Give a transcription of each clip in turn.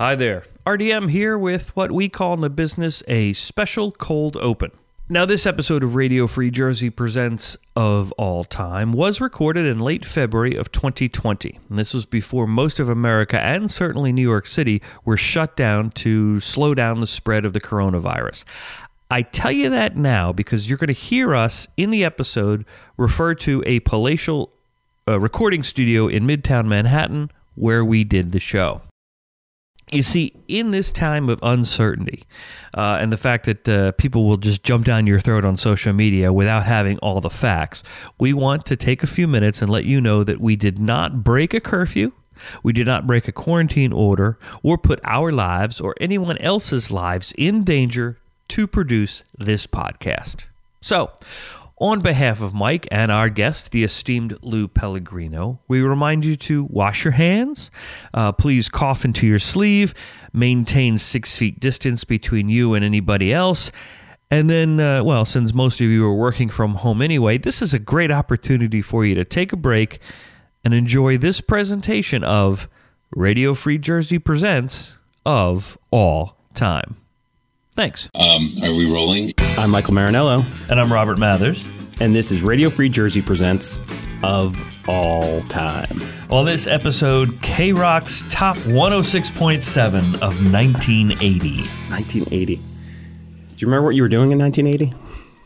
Hi there. RDM here with what we call in the business a special cold open. Now, this episode of Radio Free Jersey Presents of All Time was recorded in late February of 2020. And this was before most of America and certainly New York City were shut down to slow down the spread of the coronavirus. I tell you that now because you're going to hear us in the episode refer to a palatial uh, recording studio in Midtown Manhattan where we did the show. You see, in this time of uncertainty uh, and the fact that uh, people will just jump down your throat on social media without having all the facts, we want to take a few minutes and let you know that we did not break a curfew. We did not break a quarantine order or put our lives or anyone else's lives in danger to produce this podcast. So, on behalf of Mike and our guest, the esteemed Lou Pellegrino, we remind you to wash your hands, uh, please cough into your sleeve, maintain six feet distance between you and anybody else. And then, uh, well, since most of you are working from home anyway, this is a great opportunity for you to take a break and enjoy this presentation of Radio Free Jersey Presents of All Time. Thanks. Um, are we rolling? I'm Michael Marinello, And I'm Robert Mathers. and this is Radio Free Jersey presents of all time. On this episode, K Rock's top 106.7 of 1980. 1980. Do you remember what you were doing in 1980?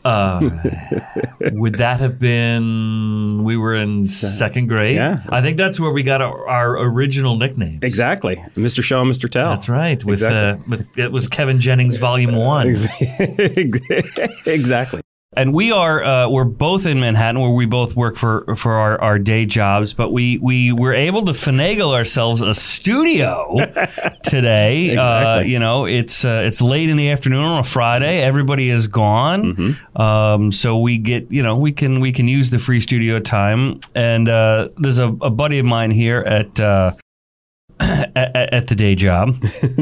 Would that have been, we were in second grade? Yeah. I think that's where we got our, our original nickname. Exactly. Mr. Show and Mr. Tell. That's right. With, Exactly. uh, with it was Kevin Jennings Volume One, exactly. And we are uh, we're both in Manhattan, where we both work for for our, our day jobs. But we we were able to finagle ourselves a studio today. Uh, you know, it's uh, it's late in the afternoon on a Friday. Everybody is gone, Mm-hmm. um, so we get you know we can we can use the free studio time. And uh, there's a, a buddy of mine here at. At, at the day job,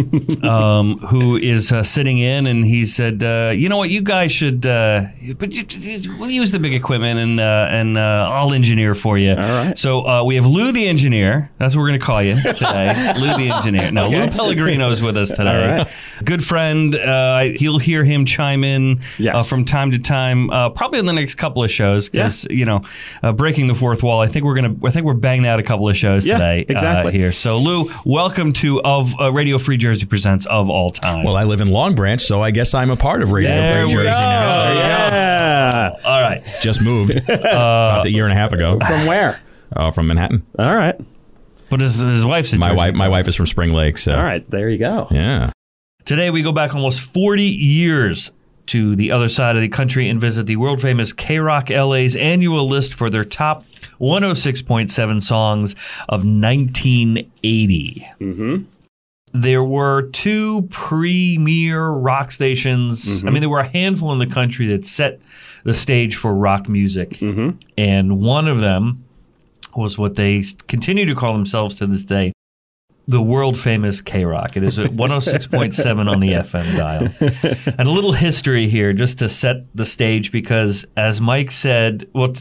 um, who is uh, sitting in, and he said, uh, "You know what? You guys should, uh, but you, you- we'll use the big equipment, and uh, and uh, I'll engineer for you." All right. So uh, we have Lou the engineer. That's what we're going to call you today, Lou the engineer. No, Lou Pellegrino's with us today. All right. Good friend. Uh, he'll hear him chime in Yes. uh, from time to time, uh, probably in the next couple of shows, because you know, uh, breaking the fourth wall. I think we're gonna. I think we're banging out a couple of shows Yeah, today. exactly. Uh, here. So Lou, welcome to of uh, Radio Free Jersey presents of all time. Well, I live in Long Branch, so I guess I'm a part of Radio There Free Jersey go. now. There you go. Yeah. all right. Just moved about a year and a half ago From where? uh, from Manhattan. All right. But his, his wife's in My Jersey. wife, my wife is from Spring Lake, so All right. There you go. yeah. Today we go back almost 40 years to the other side of the country and visit the world famous K Rock LA's annual list for their top 106.7 songs of 1980. Mm-hmm. There were two premier rock stations. I mean, there were a handful in the country that set the stage for rock music. And one of them was what they continue to call themselves to this day the world famous K Rock. It is at 106.7 on the FM dial. And a little history here just to set the stage because, as Mike said, well,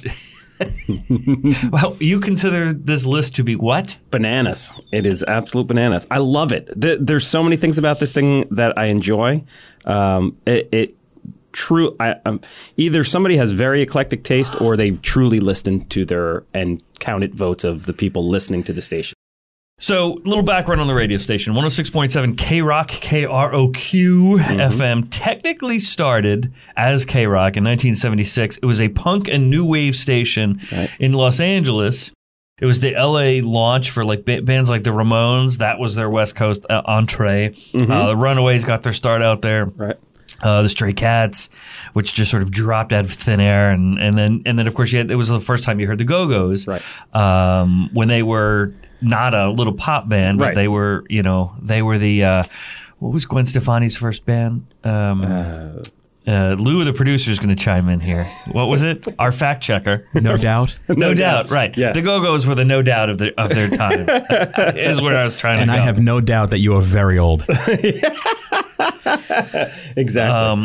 well, you consider this list to be what? Bananas. It is absolute bananas. I love it. Th- There's so many things about this thing that I enjoy. Um, it, it true. I, um, either somebody has very eclectic taste, or they've truly listened to their and counted votes of the people listening to the station. So, a little background on the radio station 106.7 K Rock, K R O Q FM, technically started as K Rock in 1976. It was a punk and new wave station in Los Angeles. It was the LA launch for like ba- bands like the Ramones. That was their West Coast uh, entree. Uh, the Runaways got their start out there Right. uh, the Stray Cats, which just sort of dropped out of thin air, and and then and then of course you had, it was the first time you heard the Go Go's, Right. Um, when they were not a little pop band, but Right. they were you know they were the uh, what was Gwen Stefani's first band? Um, uh, Lou, the producer, is going to chime in here. What was it? Our fact checker. No doubt. No, doubt, right? Yes. The Go Go's were the no doubt of their of their time. is where I was trying And to I go. have no doubt that you are very old. Exactly. Um,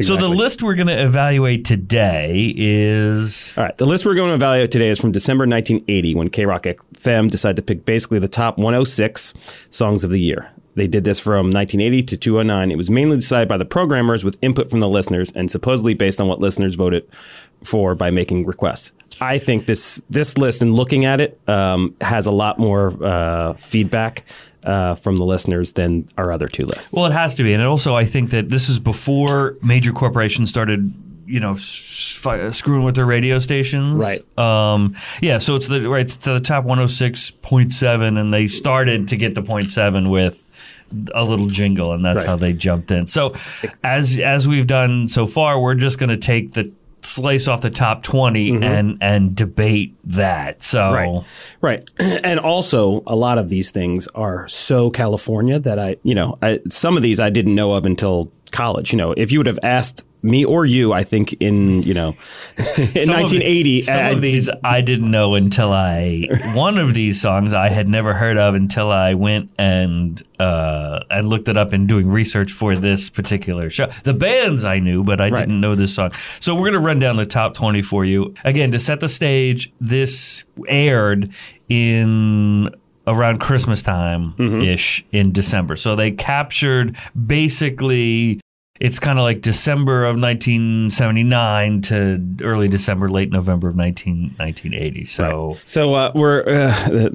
So the list we're going to evaluate today is All right. The list we're going to evaluate today is from December 1980 when K Rock FM decided to pick basically the top 106 songs of the year. They did this from 1980 to 209. It was mainly decided by the programmers with input from the listeners and supposedly based on what listeners voted for by making requests. I think this this list and looking at it um, has a lot more uh, feedback uh, from the listeners than our other two lists. Well, it has to be, and also I think that this is before major corporations started, you know, fi- screwing with their radio stations. Right. Um, yeah. So it's the right it's to the top one hundred six point seven, and they started to get the point seven with a little jingle, and that's Right. how they jumped in. So as as we've done so far, we're just going to take the slice off the top 20 and and debate that. So Mm-hmm. Right. Right. And also, a lot of these things are so California that I, you know, I, some of these I didn't know of until college. You know, if you would have asked me or you, I think in, you know, in Some of- 1980, Some I- of these I didn't know until I one of these songs I had never heard of until I went and uh, and looked it up in doing research for this particular show. The bands I knew, but I Right. didn't know this song. So we're gonna run down the top twenty for you again to set the stage. This aired in around Christmas time ish in December. So they captured basically it's kind of like December of 1979 to early December, late November of 19, 1980. So So uh, we're, uh,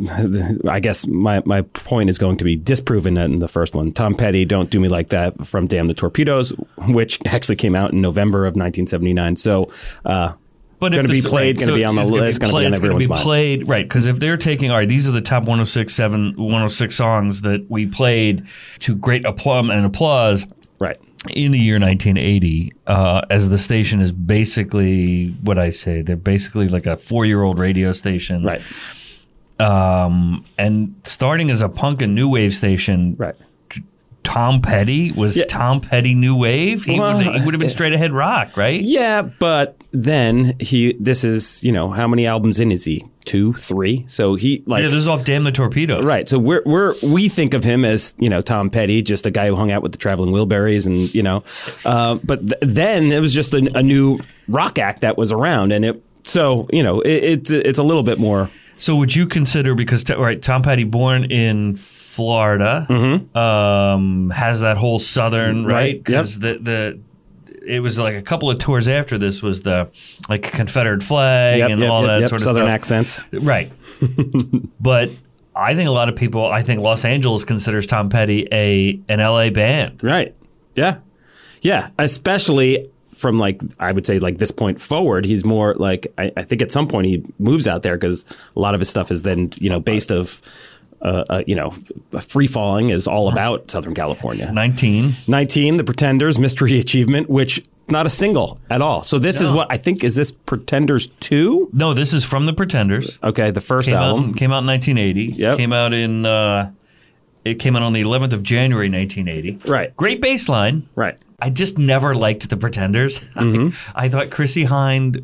I guess my, my point is going to be disproven in the first one. Tom Petty, "Don't Do Me Like That" from Damn the Torpedoes, which actually came out in November of 1979. So, uh, But Gonna be this- played, gonna be on the it's list, gonna be played, on everyone's be mind. played, right? Because if they're taking, all right, these are the top 106, seven, 106 songs that we played to great aplomb and applause right, in the year 1980, uh, as the station is basically what I say, they're basically like a four-year-old radio station, right, Um, and starting as a punk and new wave station, right. Tom Petty was Yeah. Tom Petty new wave. He, Well, would, he would have been straight ahead rock, right? Yeah, but then he. This is you know how many albums in is he? Two, three. So he like Yeah, this is off Damn the Torpedoes. Right. So we're we're we think of him as you know Tom Petty, just a guy who hung out with the Traveling Wilburys, and you know, uh, but th- then it was just a, a new rock act that was around, and it. So you know, it, it's it's a little bit more. So would you consider because t- right, Tom Petty born in Florida, um, has that whole southern Mm-hmm. Right, right? yep. Because the the it was like a couple of tours after this was the like Confederate flag Yep, and yep, all yep, that sort of Southern stuff. accents. Right. but I think a lot of people, I think Los Angeles considers Tom Petty a an LA band. Right. Yeah. Yeah. Especially from like I would say like this point forward, he's more like I, I think at some point he moves out there because a lot of his stuff is then you know based of. Uh, uh, you know, free falling is all about Southern California. 19. 19, The Pretenders, Mystery Achievement, which not a single at all. So this is what I think is this Pretenders 2? No, this is from the Pretenders. Okay, the first Came album. out, came out in 1980. Yep. Came out in, uh, it came out on the 11th of January 1980. Right. Great bass line. Right. I just never liked the Pretenders. Mm-hmm. I, thought Chrissie Hynde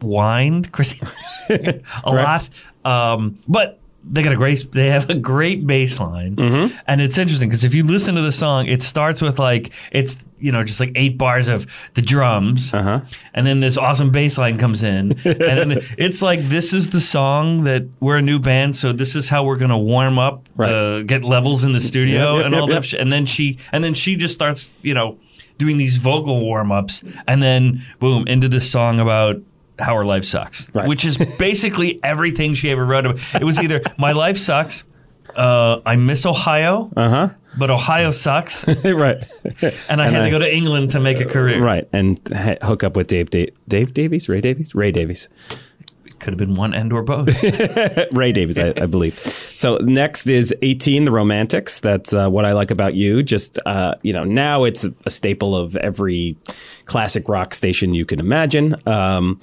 whined Chrissy a lot, um, but they got a great. They have a great bass line, Mm-hmm. and it's interesting because if you listen to the song, it starts with like it's you know just like eight bars of the drums, Uh-huh. and then this awesome bass line comes in, and then the- it's like this is the song that we're a new band, so this is how we're gonna warm up, Right. uh, get levels in the studio, Yep, yep, and all yep, that. and then she and then she just starts you know doing these vocal warm-ups and then boom into this song about how her life sucks Right. which is basically everything she ever wrote about it was either my life sucks uh, I miss Ohio Uh-huh. but Ohio sucks right. and I had I- to go to England to make a career Right. And ha- hook up with Dave da- Dave Davies, Ray Davies, Ray Davies. It could have been one and or both Ray Davies, I, I believe. So next is 18, The Romantics. That's uh, what I like about you. Just, uh, you know, now it's a staple of every classic rock station you can imagine. Um,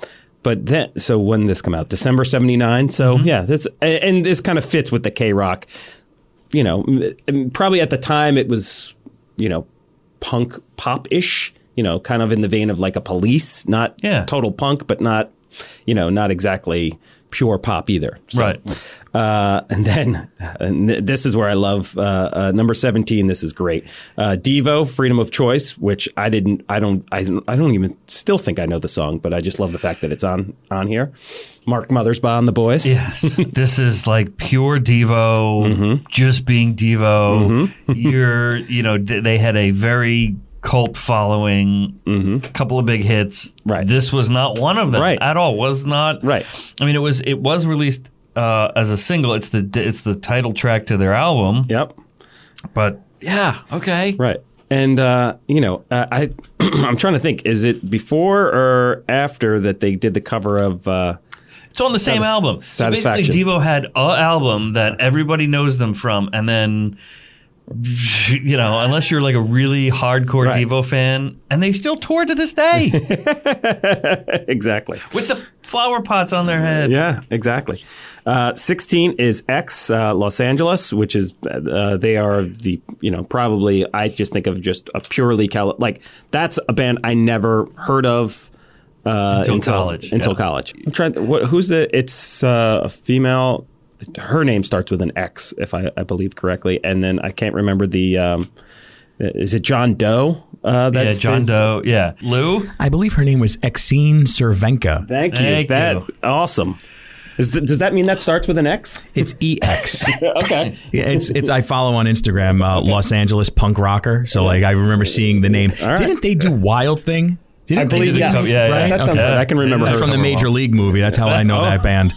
but then, so when this come out? December 79. So mm-hmm. yeah, that's, and, this kind of fits with the K Rock. You know, probably at the time it was, you know, punk pop ish, you know, kind of in the vein of like a police, not Yeah. total punk, but not, you know, not exactly, pure pop either. So, Right. Uh, and then and th- this is where I love uh, uh, number seventeen. This is great. Uh, Devo, Freedom of Choice, which I didn't, I don't, I don't, I don't even still think I know the song, but I just love the fact that it's on on here. Mark Mothersbaugh and the Boys. Yes, this is like pure Devo, Mm-hmm. just being Devo. You're, you know, they had a very cult following, a couple of big hits. Mm-hmm. Right. This was not one of them Right. at all. Was not Right. I mean, it was it was released uh, as a single. It's the it's the title track to their album. Yep. But yeah, okay. Right. And uh, you know, uh, I I'm trying to think. Is it before or after that they did the cover of? Uh, It's on the same Satis- album. So basically, Satisfaction. Devo had a album that everybody knows them from, and then you know, unless you're like a really hardcore Right. Devo fan, and they still tour to this day exactly. with the flower pots on their head. Yeah, exactly. Uh, 16 is X uh, Los Angeles, which is uh, they are the you know probably I just think of just a purely Cali- like that's a band I never heard of uh, Until college, Until yeah. college. I'm trying. What, who's the? It's uh, a female. Her name starts with an X, if I, I believe correctly, and then I can't remember the. Um, is it John Doe? Uh, Yeah, that's John the- Doe. Yeah, Lou. I believe her name was Exene Cervenka. Thank you. Thank that you. awesome. Is th- does that mean that starts with an X? It's EX. okay. It's it's. I follow on Instagram, uh, Los Angeles punk rocker. So like, I remember seeing the name. right. Didn't they do Wild Thing? Didn't I they believe do yes. cover- yeah, yeah. That sounds Okay. right. I can remember That's her from the Major. League movie. That's how I know that band.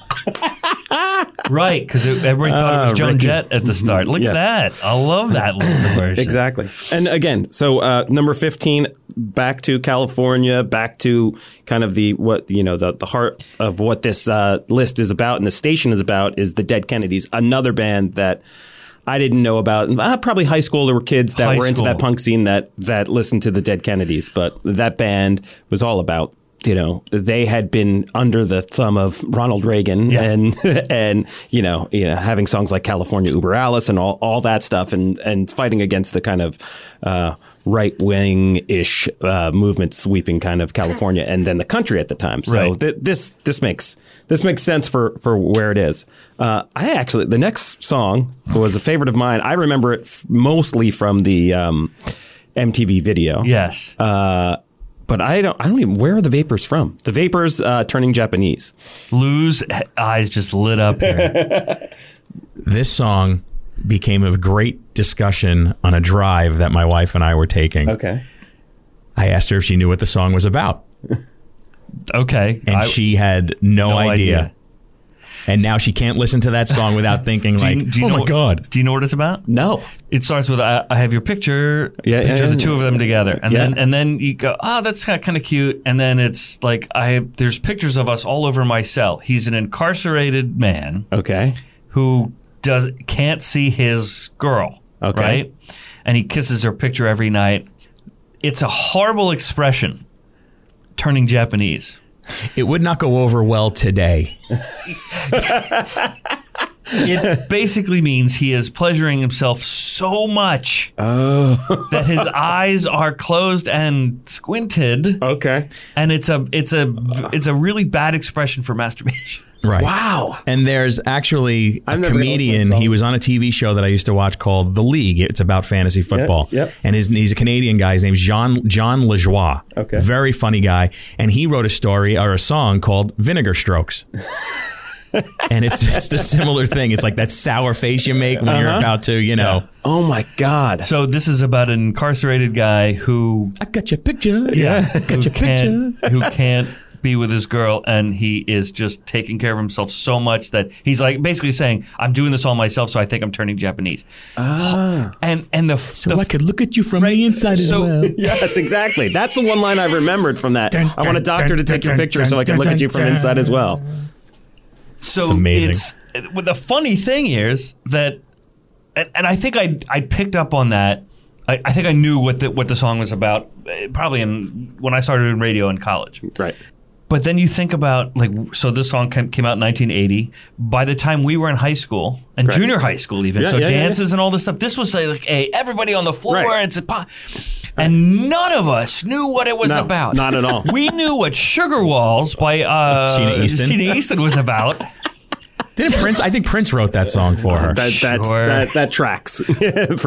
Right, because everybody thought it Ah, was Joan Ricky. Jett at the start. Look Yes. at that. I love that little version. Exactly. And again, so uh, number 15, back to California, back to kind of the what you know the the heart of what this uh, list is about and the station is about is the Dead Kennedys, another band that I didn't know about. Uh, probably high school there were kids that High were into that punk scene that that listened to the Dead Kennedys, but that band was all about you know they had been under the thumb of Ronald Reagan Yeah. and and you know you know having songs like California Über Alles and all, all that stuff and and fighting against the kind of uh, right wing ish uh, movement sweeping kind of California and then the country at the time. So Right. th- this this makes this makes sense for for where it is. Uh, I actually the next song was a favorite of mine. I remember it f- mostly from the um, MTV video. Yes. But I don't I don't even where are the vapors from? The vapors uh, turning Japanese. Lou's eyes just lit up here. This song became a great discussion on a drive that my wife and I were taking. Okay. I asked her if she knew what the song was about, Okay. and I- she had no, no idea. idea. And now she can't listen to that song without thinking Do like, do you "Oh know my what- god!" Do you know what it's about? No. It starts with I, I have your picture, Yeah, picture yeah, of the yeah. two of them together, and then and then you go, oh, that's kind of, kind of cute, and then it's like I there's pictures of us all over my cell. He's an incarcerated man Okay. who does can't see his girl, Okay. right? And he kisses her picture every night. It's a horrible expression, turning Japanese. It would not go over well today. It basically means he is pleasuring himself so much oh. that his eyes are closed and squinted, Okay. and it's a it's a it's a really bad expression for masturbation. Right. Wow. And there's actually a I've never listened to comedian. He was on a TV show that I used to watch called The League. It's about fantasy football. yep. And his, he's a Canadian guy. His name's Jean Jon Lajoie. Okay. Very funny guy. And he wrote a story or a song called Vinegar Strokes. and it's it's the similar thing. It's like that sour face you make when Uh-huh. you're about to, you know. Oh my God. So this is about an incarcerated guy who I got your picture. Yeah. I got your picture. can't who can't be with his girl, and he is just taking care of himself so much that he's like basically saying, "I'm doing this all myself, so I think I'm turning Japanese." Ah. And and the So the I could look at you from the inside as well. Yes, exactly. That's the one line I remembered from that. Dun, I want a dun, doctor to dun, take your picture dun, so I can dun, look at you from dun. inside as well. So It's amazing. It's, well, the funny thing is that, and, and I think I I picked up on that. I, I think I knew what the what the song was about, eh, probably in when I started in radio in college. Right. But then you think about like, so this song came, came out in 1980. By the time we were in high school and Correct. junior high school, even Yeah, so, yeah, yeah, dances and all this stuff. This was like, like hey, everybody on the floor. Right. It's a pop. And none of us knew what it was No, about. not at all. We knew what Sugar Walls by uh, Sheena Easton. Sheena Easton was about. Didn't Prince? I think Prince wrote that song for her. That that Sure. that, that tracks for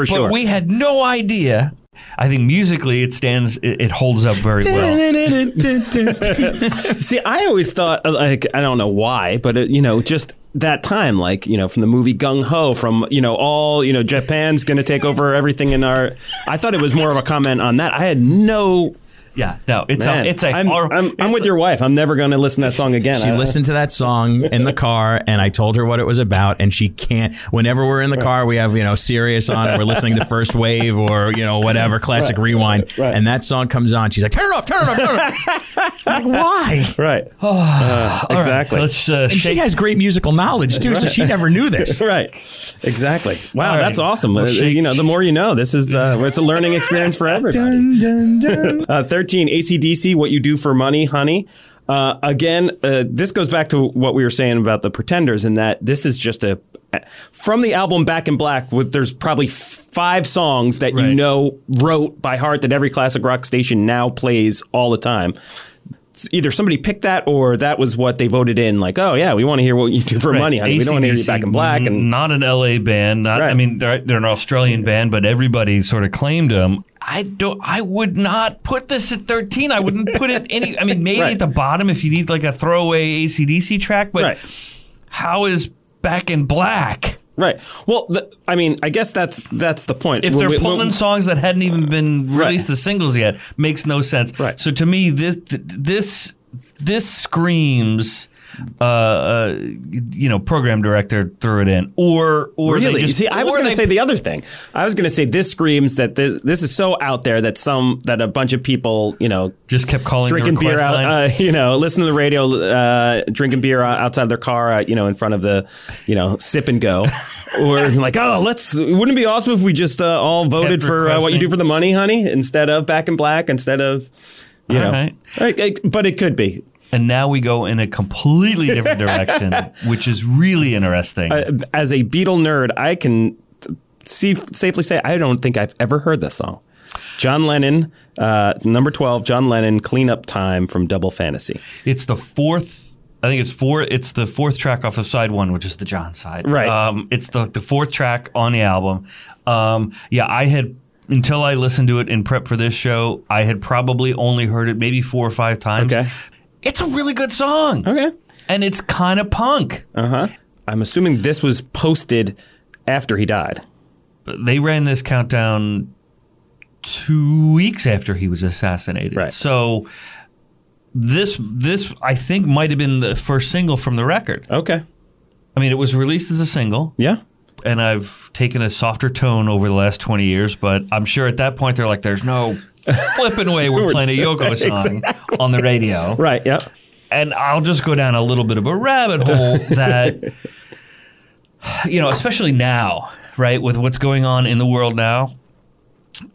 But sure. we had no idea. I think musically it stands, it, it holds up very well. See, I always thought, uh, like, I don't know why, but it, you know, just that time, like, you know, from the movie Gung Ho, from you know, all you know, Japan's going to take over everything in our. I thought it was more of a comment on that. I had no. Yeah, no, it's Man, a, it's a, I'm, hor- I'm, I'm with a- your wife. I'm never going to listen to that song again. She listened to that song in the car, and I told her what it was about, and she can't. Whenever we're in the car, we have you know Sirius on, and we're listening to First Wave or you know whatever classic rewind, right. and that song comes on. She's like, "Turn it off, turn it off, turn it off." Like, Why? Right. Uh, All right, exactly. let's uh, And she has great musical knowledge too, so she never knew this. Right. Exactly. Wow, All right. that's awesome. Well, Uh, you know, the more you know. This is uh, it's a learning experience for everybody. Uh, 13, ACDC, What You Do for Money, Honey. Uh, again, uh, this goes back to what we were saying about the Pretenders, in that this is just a. From the album Back in Black, with, there's probably f- five songs that you know wrote by heart that every classic rock station now plays all the time. Either somebody picked that or that was what they voted in. Like, oh yeah, we want to hear what you do for Right. money. honey. We don't want to hear you Back in Black. And not an LA band. Not, I mean, they're, they're an Australian band, but everybody sort of claimed them. I don't. I would not put this at thirteen. I wouldn't put it any. I mean, maybe Right. at the bottom if you need like a throwaway ACDC track. But Right. how is Back in Black? Right. Well, the, I mean, I guess that's that's the point. If When they're we- when- pulling songs that hadn't even been Right. released as singles yet, makes no sense. Right. So to me, this this this screams, uh, uh, you know, program director threw it in, or or Really? just, See, I was going to say the other thing. I was going to say this screams that this, this is so out there that some that a bunch of people, you know, just kept calling the drinking beer out, uh, you know, listen to the radio, uh, drinking beer outside their car, uh, you know, in front of the, you know, sip and go, or like, oh, let's. Wouldn't it be awesome if we just uh, all voted for uh, what you do for the money, honey, instead of Back in Black, instead of, you All know, right. But it could be. And now we go in a completely different direction, which is really interesting. Uh, as a Beatle nerd, I can see, safely say I don't think I've ever heard this song. John Lennon, uh, number 12, John Lennon, Cleanup Time from Double Fantasy. it's the fourth. I think it's four. It's the fourth track off of side one, which is the John side. Right. Um, it's the the fourth track on the album. Um, yeah, I had until I listened to it in prep for this show. I had probably only heard it maybe four or five times. Okay. It's a really good song. Okay. And it's kind of punk. Uh huh. I'm assuming this was posted after he died. they ran this countdown two weeks after he was assassinated. Right. So this this I think might have been the first single from the record. Okay. I mean, it was released as a single, Yeah. and I've taken a softer tone over the last twenty years. But I'm sure at that point they're like, "There's no flipping way we're playing a Yoko song on the radio." Right. Yeah. and I'll just go down a little bit of a rabbit hole that, you know, especially now, right, with what's going on in the world now.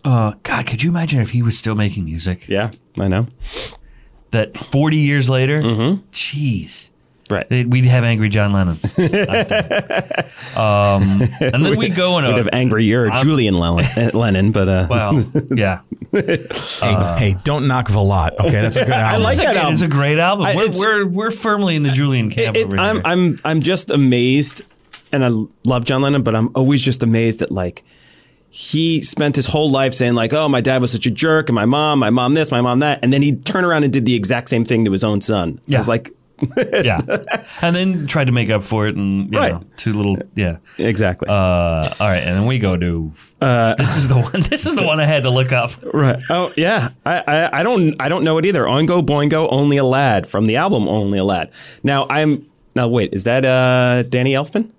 Uh, God, could you imagine if he was still making music? Yeah. I know. That 40 years later, jeez, Right. they- we'd have angry John Lennon. Um, and then we go in a Would have angrier Julian Lennon, Lennon, but uh, well, yeah, Hey, hey, don't knock Valotte. Okay, that's a good album. I like that a, album. it's a great album. I- we're, we're we're firmly in the Julian camp. it, over I'm here. I'm I'm just amazed, and I love John Lennon, but I'm always just amazed at like he spent his whole life saying like, "Oh, my dad was such a jerk, and my mom, my mom this, my mom that," and then he turned around and did the exact same thing to his own son. I Yeah. was like, yeah, and then tried to make up for it, and you Right. know, two little yeah. exactly. Uh, all right, and then we go to this is the one. This is the one I had to look up. Right. Oh yeah. I, I I don't I don't know it either. Oingo Boingo, Only a Lad from the album Only a Lad. Now I'm now wait is that uh Danny Elfman?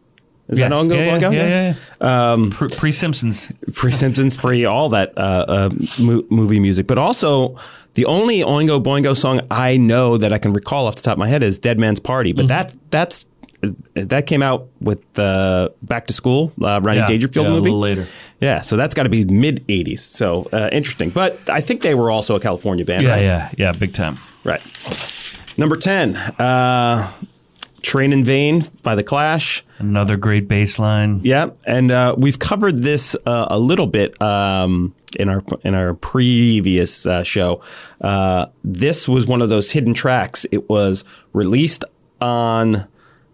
Is Yes. that Oingo yeah, Boingo? Yeah, yeah, yeah. Um, Pre Simpsons. Pre Simpsons, pre all that uh, uh, mo- movie music, but also the only Oingo Boingo song I know that I can recall off the top of my head is Dead Man's Party. But that that's that came out with uh, Back to School, uh, Ronnie Yeah, Dangerfield yeah, a movie. little later. Yeah, so that's got to be mid '80s. So uh, interesting, but I think they were also a California band. Yeah, right? yeah, yeah. Big time. Right. Number 10, uh, Train in Vain by The Clash. Another great bass line. Yeah, and uh, we've covered this uh, a little bit um, in our in our previous uh, show. Uh, this was one of those hidden tracks. It was released on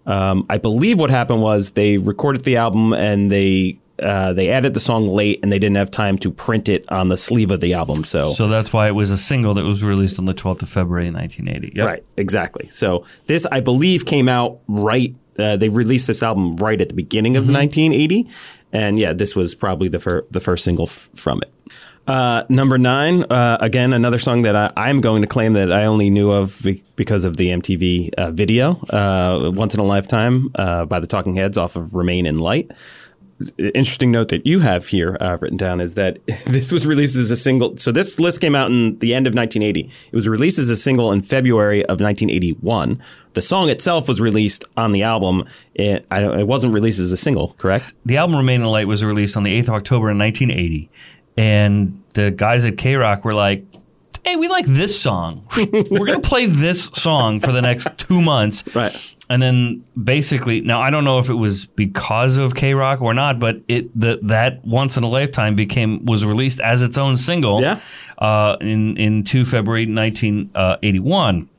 Um, I believe what happened was they recorded the album and they uh, they added the song late and they didn't have time to print it on the sleeve of the album. So, So that's why it was a single that was released on the 12th of February 1980. Yep. right, exactly. So this, I believe, came out right. Uh, they released this album right at the beginning of 1980, and yeah, this was probably the fir- the first single f- from it. Uh, number nine, uh, again, another song that I, I'm going to claim that I only knew of be- because of the MTV uh, video, uh, Once in a Lifetime uh, by the Talking Heads off of Remain in Light. Interesting note that you have here uh, written down is that this was released as a single. So this list came out in the end of 1980. It was released as a single in February of 1981. The song itself was released on the album. It, it wasn't released as a single, correct? The album Remain in Light was released on the 8th of October in 1980. And the guys at K Rock were like, hey, we like this song. We're going to play this song for the next two months. Right. And then basically, now I don't know if it was because of K Rock or not, but it the, that Once in a Lifetime became was released as its own single. Yeah. Uh, in in two February 1981.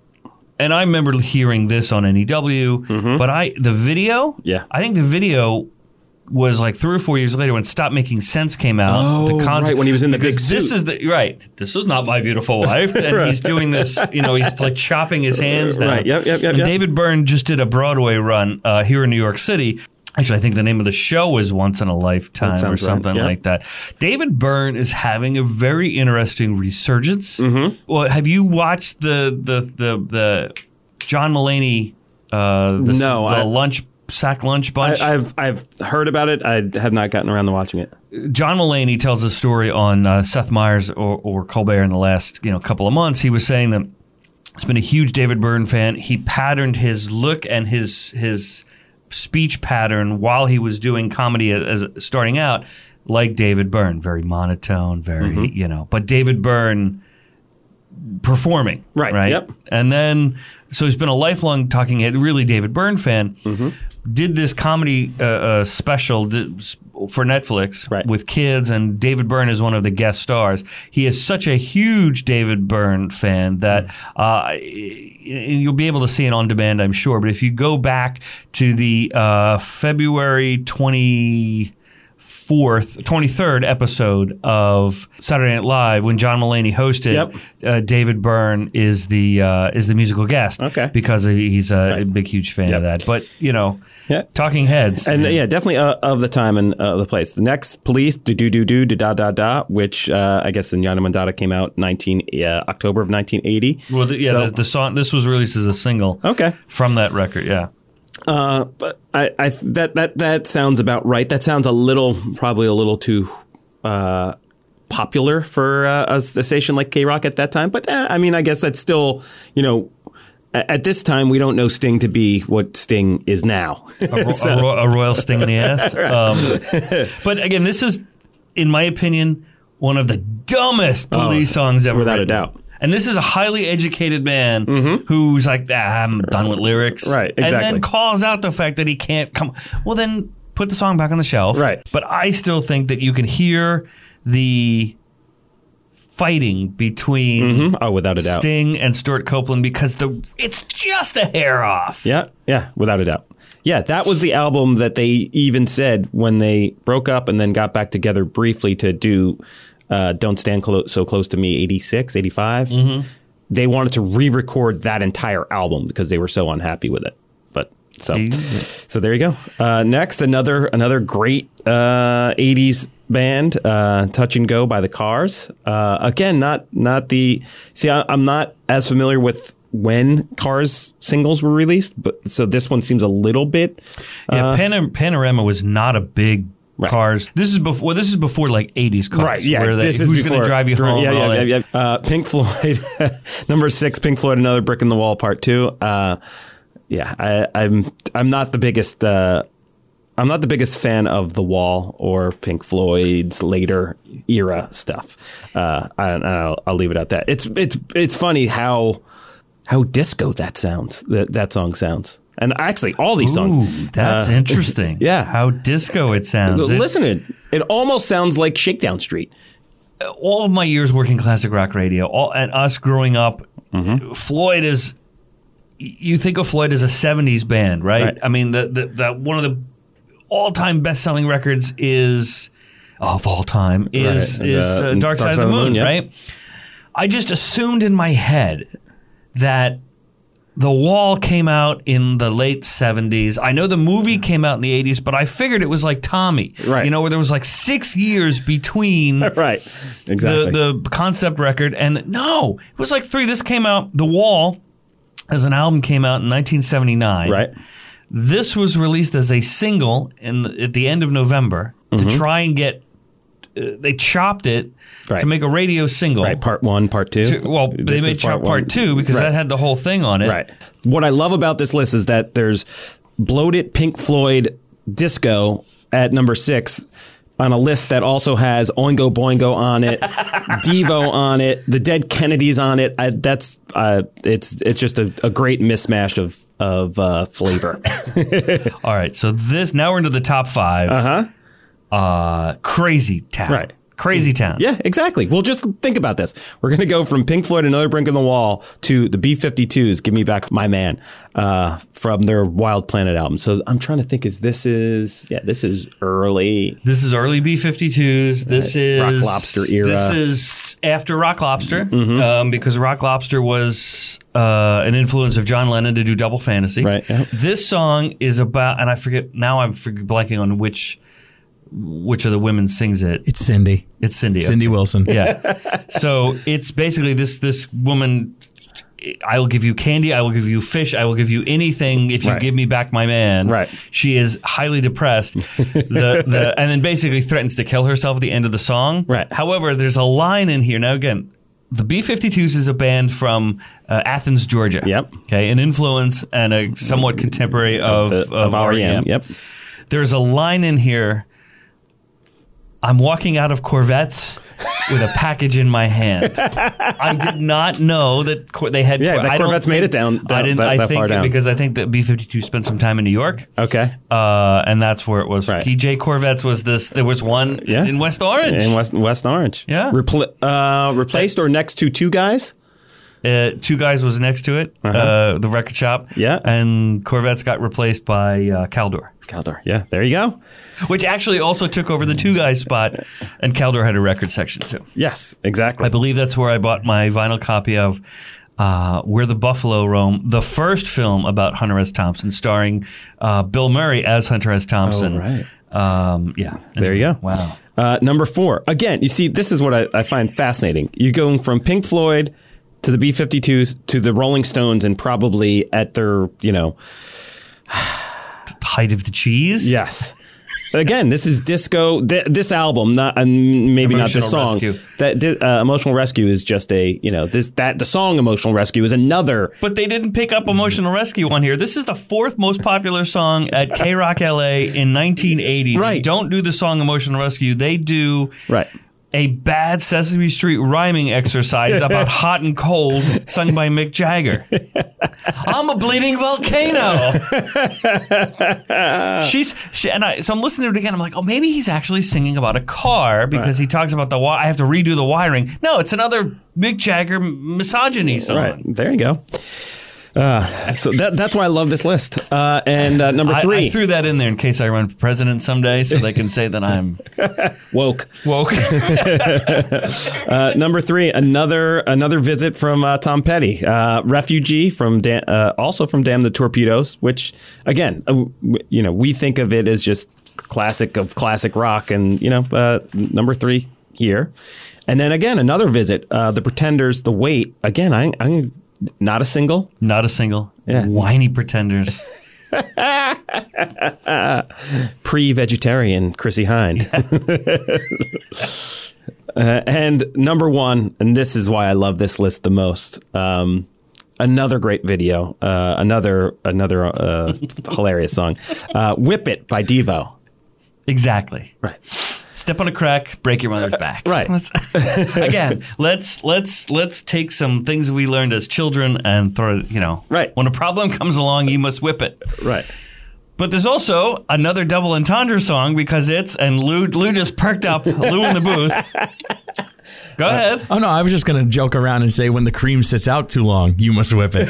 And I remember hearing this on NEW, but I the video, Mm-hmm. Yeah. I think the video was like three or four years later when Stop Making Sense came out. Oh, the right, when he was in the big because This is the right. This is not my beautiful wife, and he's doing this. You know, he's like chopping his hands down. Right, yep, yep, yep, And yep. David Byrne just did a Broadway run uh, here in New York City. Actually, I think the name of the show was Once in a Lifetime or sounds right, something like that. David Byrne is having a very interesting resurgence. Mm-hmm. Well, have you watched the the the the John Mulaney? Uh, the, No, the I- lunch sack lunch bunch. I, I've I've heard about it. I have not gotten around to watching it. John Mulaney tells a story on uh, Seth Meyers or, or Colbert in the last you know couple of months. He was saying that he's been a huge David Byrne fan. He patterned his look and his his speech pattern while he was doing comedy as, as starting out like David Byrne, very monotone, very Mm-hmm. you know. But David Byrne performing, Right, Right. yep. And then so he's been a lifelong talking head, really David Byrne fan. Mm-hmm. Did this comedy uh, uh, special for Netflix Right. with kids, and David Byrne is one of the guest stars. He is such a huge David Byrne fan that uh, you'll be able to see it on demand, I'm sure. But if you go back to the uh, February 20 fourth, twenty third episode of Saturday Night Live when John Mulaney hosted. Yep. Uh, David Byrne is the uh, is the musical guest. Okay. because he's a big huge fan Yep. of that. But you know, Yeah. Talking Heads And yeah, definitely uh, of the time and uh, the place. The next, Police, do do do do da da da, which uh, I guess Zenyatta Mondatta came out nineteen uh, October of nineteen eighty. Well, the, yeah, So- the, the song. This was released as a single. Okay. from that record. Yeah. Uh, I, I that that that sounds about right. That sounds a little, probably a little too uh, popular for uh, a, a station like K Rock at that time. But uh, I mean, I guess that's still, you know, at this time we don't know Sting to be what Sting is now. a, ro- a, ro- a royal sting in the ass. Um, but again, this is, in my opinion, one of the dumbest police songs ever. Oh, without a doubt. And this is a highly educated man who's like, ah, I'm done with lyrics. Right, exactly. And then calls out the fact that he can't come. Well, then put the song back on the shelf. Right. But I still think that you can hear the fighting between oh, without a doubt. Sting and Stewart Copeland because the it's just a hair off. Yeah, yeah, without a doubt. Yeah, that was the album that they even said when they broke up and then got back together briefly to do uh, Don't Stand Clo- So Close to Me 86, 85. Mm-hmm. They wanted to re record that entire album because they were so unhappy with it. But so, so there you go. Uh, next, another another great uh, 80s band, uh, Touch and Go by the Cars. Uh, again, not not the see. I, I'm not as familiar with when Cars singles were released, but so this one seems a little bit. Yeah, Pan- Panorama was not a big Right. cars. This is before. Well, this is before like '80s cars. Where they, this is who's going to drive you home? Yeah, yeah, yeah, yeah. Uh, Pink Floyd, number six. Pink Floyd, another brick in the wall, part two. Uh, yeah, I, I'm I'm not the biggest. Uh, I'm not the biggest fan of The Wall or Pink Floyd's later era stuff. Uh, I, I'll, I'll leave it at that. It's it's it's funny how how disco that sounds. That that song sounds, and actually all these songs. Ooh, that's uh, interesting. yeah. how disco it sounds. Listen to it. It almost sounds like Shakedown Street. all of my years working classic rock radio, all and us growing up, Mm-hmm. Floyd is you think of Floyd as a '70s band, right? Right. I mean, the, the the one of the all-time best-selling records is of all time is Right. is The uh, Dark Side of the Moon, yeah. right? I just assumed in my head that the Wall came out in the late 70s. I know the movie came out in the 80s, but I figured it was like Tommy. Right. You know, where there was like six years between right. Exactly. the, the concept record and no, it was like three. This came out, The Wall, as an album came out in 1979. right. This was released as a single in the, at the end of November to mm-hmm. try and get. Uh, they chopped it Right. to make a radio single. Right. Part one, part two. To- well, they made chop one. part two because Right. that had the whole thing on it. Right. What I love about this list is that there's bloated Pink Floyd disco at number six on a list that also has Oingo Boingo on it, Devo on it, the Dead Kennedys on it. I, that's uh, it's it's just a, a great mismatch of of uh, flavor. All right. So this now we're into the top five. Uh huh. Uh, crazy town. Right. Crazy town. yeah, exactly. Well, just think about this. We're going to go from Pink Floyd, Another Brink in the Wall, to the B-52s, Give Me Back My Man, uh, from their Wild Planet album. So I'm trying to think, is this is, yeah, this is early. This is early B 52s. This is Rock Lobster era. Mm-hmm. This is after Rock Lobster um, because Rock Lobster was uh, an influence of John Lennon to do Double Fantasy. Right, yeah. This song is about, and I forget now. I'm blanking on which which of the women sings it. It's Cindy. It's Cindy. Cindy Wilson. Yeah. so it's basically this this woman. I will give you candy. I will give you fish. I will give you anything if you Right. give me back my man. Right. She is highly depressed. the the and then basically threatens to kill herself at the end of the song. Right. However, there's a line in here now. Again, the B52s is a band from uh, Athens, Georgia. Yep. Okay, an influence and a somewhat contemporary of the- of, of REM. REM. Yep. There's a line in here. I'm walking out of Korvettes with a package in my hand. I did not know that Cor- they had. Yeah, Cor- that don't Korvettes made it down- I didn't. that- I that think down. because I think that B52 spent some time in New York, Okay. uh, and that's where it was. Right. PJ Korvettes was this. There was one Yeah. in West Orange. In West, West Orange. Yeah. Repl- uh, replaced or next to two guys? Uh, two guys was next to it. uh the record shop. Uh-huh. Yeah. and Korvettes got replaced by uh, Caldor. Caldor. Yeah, there you go. Which actually also took over the two guys spot, and Caldor had a record section too. Yes, exactly. I believe that's where I bought my vinyl copy of uh, Where the Buffalo Roam, the first film about Hunter S. Thompson, starring uh, Bill Murray as Hunter S. Thompson. Oh, right. Um, yeah. There you go. Wow. Uh, number four. Again, you see, this is what I, I find fascinating. You're going from Pink Floyd to the B-52s to the Rolling Stones and probably at their, you know, Height of the Cheese. yes. Again, this is disco. Th- this album, not and maybe not this song. Rescue. That uh, emotional rescue is just a you know this that the song emotional rescue is another But they didn't pick up Emotional Rescue on here. This is the fourth most popular song at K Rock LA in 1980. They Right. don't do the song Emotional Rescue. They do right. A bad Sesame Street rhyming exercise about hot and cold, sung by Mick Jagger. I'm a bleeding volcano. She's she, and I so I'm listening to it again. I'm like, oh, maybe he's actually singing about a car because he talks about the wi- I have to redo the wiring. No, it's another Mick Jagger misogyny song. Right. There you go. Uh, so that, that's why I love this list. Uh, and uh, number three, I threw that in there in case I run for president someday, so they can say that I'm woke. woke. Uh, number three, another another visit from uh, Tom Petty, uh, refugee from da- uh, also from Damn the Torpedoes, which again, uh, w- you know, we think of it as just classic of classic rock, and you know, uh, number three here, and then again another visit, uh, the Pretenders, The Wait. Again, I, I not a single. Not a single. Yeah. Whiny pretenders. pre-vegetarian Chrissie Hynde. Uh, and number one, and this is why I love this list the most. Um, another great video, uh, another another uh, hilarious song, uh, "Whip It" by Devo. Exactly. Right. Step on a crack, break your mother's back. Right. Let's, again, let's let's let's take some things we learned as children and throw it. You know, Right. When a problem comes along, you must whip it. Right. But there's also another double entendre song because it's and Lou Lou just perked up. Lou in the booth. Go uh, ahead. Oh no, I was just gonna joke around and say when the cream sits out too long, you must whip it.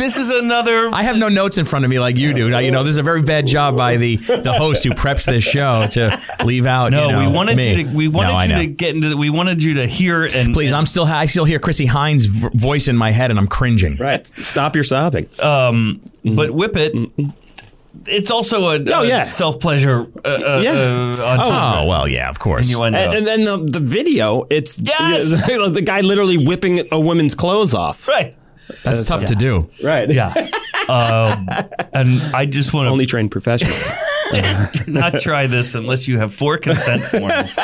This is another. I have no notes in front of me like you do. Now, you know, this is a very bad job by the the host who preps this show to leave out. no, you know, we wanted me. you to. We wanted No, you to get into. The, we wanted you to hear and Please, I'm still. I still hear Chrissie Hynde's v- voice in my head, and I'm cringing. Right. Stop your sobbing. Um. But Whip It, it's also a, Oh, yeah. self pleasure. Uh, uh, Yeah. uh, on Oh well, yeah, of course. innuendo. and, and then the, the video, it's Yes! the guy literally whipping a woman's clothes off. right. That's tough to do. Right. Yeah. um, and I just want to Only trained professionals. not try this unless you have four consent forms.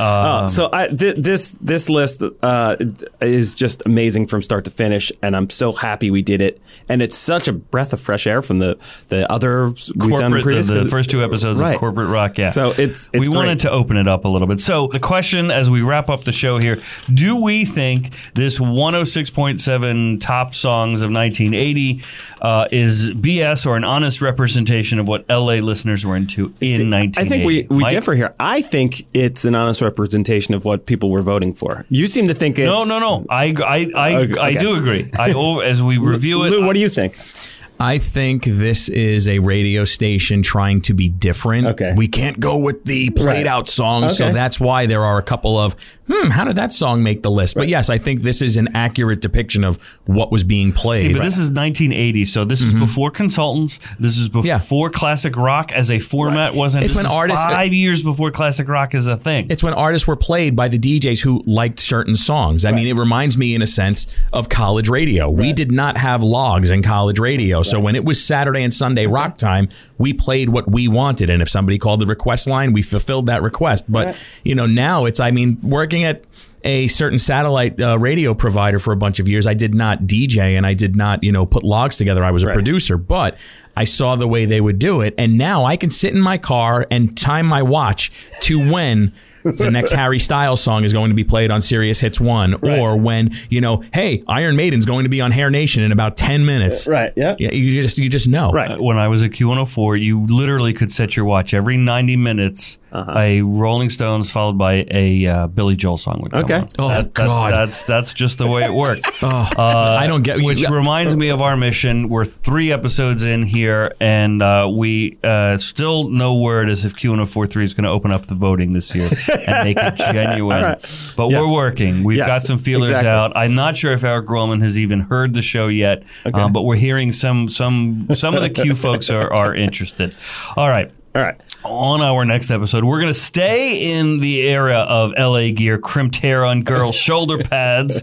Uh, so I, th- this this list uh, is just amazing from start to finish, and I'm so happy we did it. And it's such a breath of fresh air from the the others we've done previous. the, the first two episodes Right. of corporate rock. Yeah. So it's- it's we wanted to open it up a little bit. So the question, as we wrap up the show here, do we think this 106.7 top songs of 1980 uh, is BS or an honest representation of what LA listeners were into in 1980? I think we, we Mike? differ here. I think it's an honest representation of what people were voting for. You seem to think it's No, no, no. I, I, I, Okay, I do agree. I as we review it. Lou, what do you think? I think this is a radio station trying to be different. Okay. We can't go with the played Right. out songs, so that's why there are a couple of, hmm, how did that song make the list? But yes, I think this is an accurate depiction of what was being played. See, but this is 1980, so this is before consultants. This is Mm-hmm. Yeah. before classic rock as a format wasn't. It's this when is artists- five years before classic rock is a thing. It's when artists were played by the DJs who liked certain songs. I mean, it reminds me in a sense of college radio. We did not have logs in college radio. So when it was Saturday and Sunday rock time, we played what we wanted. And if somebody called the request line, we fulfilled that request. But, you know, now it's, I mean, working at a certain satellite uh, radio provider for a bunch of years. I did not DJ and I did not, you know, put logs together. I was a producer, but I saw the way they would do it. And now I can sit in my car and time my watch to when the next Harry Styles song is going to be played on Sirius Hits 1 or when, you know, hey, Iron Maiden's going to be on Hair Nation in about 10 minutes. Right. Yeah. Yeah, you just you just know. Right. Uh, when I was at Q104, you literally could set your watch every 90 minutes. Uh-huh. A Rolling Stones followed by a uh, Billy Joel song would come Okay. on. Oh, That- that's, God. That's that's just the way it worked. I don't get Which you, reminds me of our mission. We're three episodes in here, and uh, we uh, still no word as if Q1043 is going to open up the voting this year and make it genuine. But Yes. we're working. We've Yes, got some feelers exactly. out. I'm not sure if Eric Grohlman has even heard the show yet, um, but we're hearing some some some of the Q folks are, are interested. All right All right. On our next episode, we're going to stay in the era of LA gear, crimped hair on girls, shoulder pads,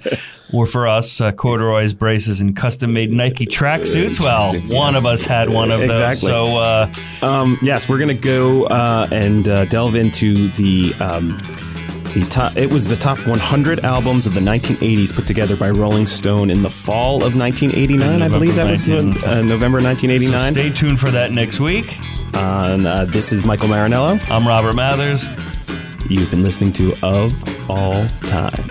or for us, uh, corduroys, braces, and custom made Nike tracksuits. Well, one of us had one of those. Exactly. So, uh, Um, yes, we're gonna go uh, and uh, delve into the. Um, the top, it was the top 100 albums of the 1980s put together by Rolling Stone in the fall of 1989. I believe that was uh, 19. uh, November so 1989. stay tuned for that next week. uh, this is Michael Marinello. I'm Robert Mathers. You've been listening to Of All Time.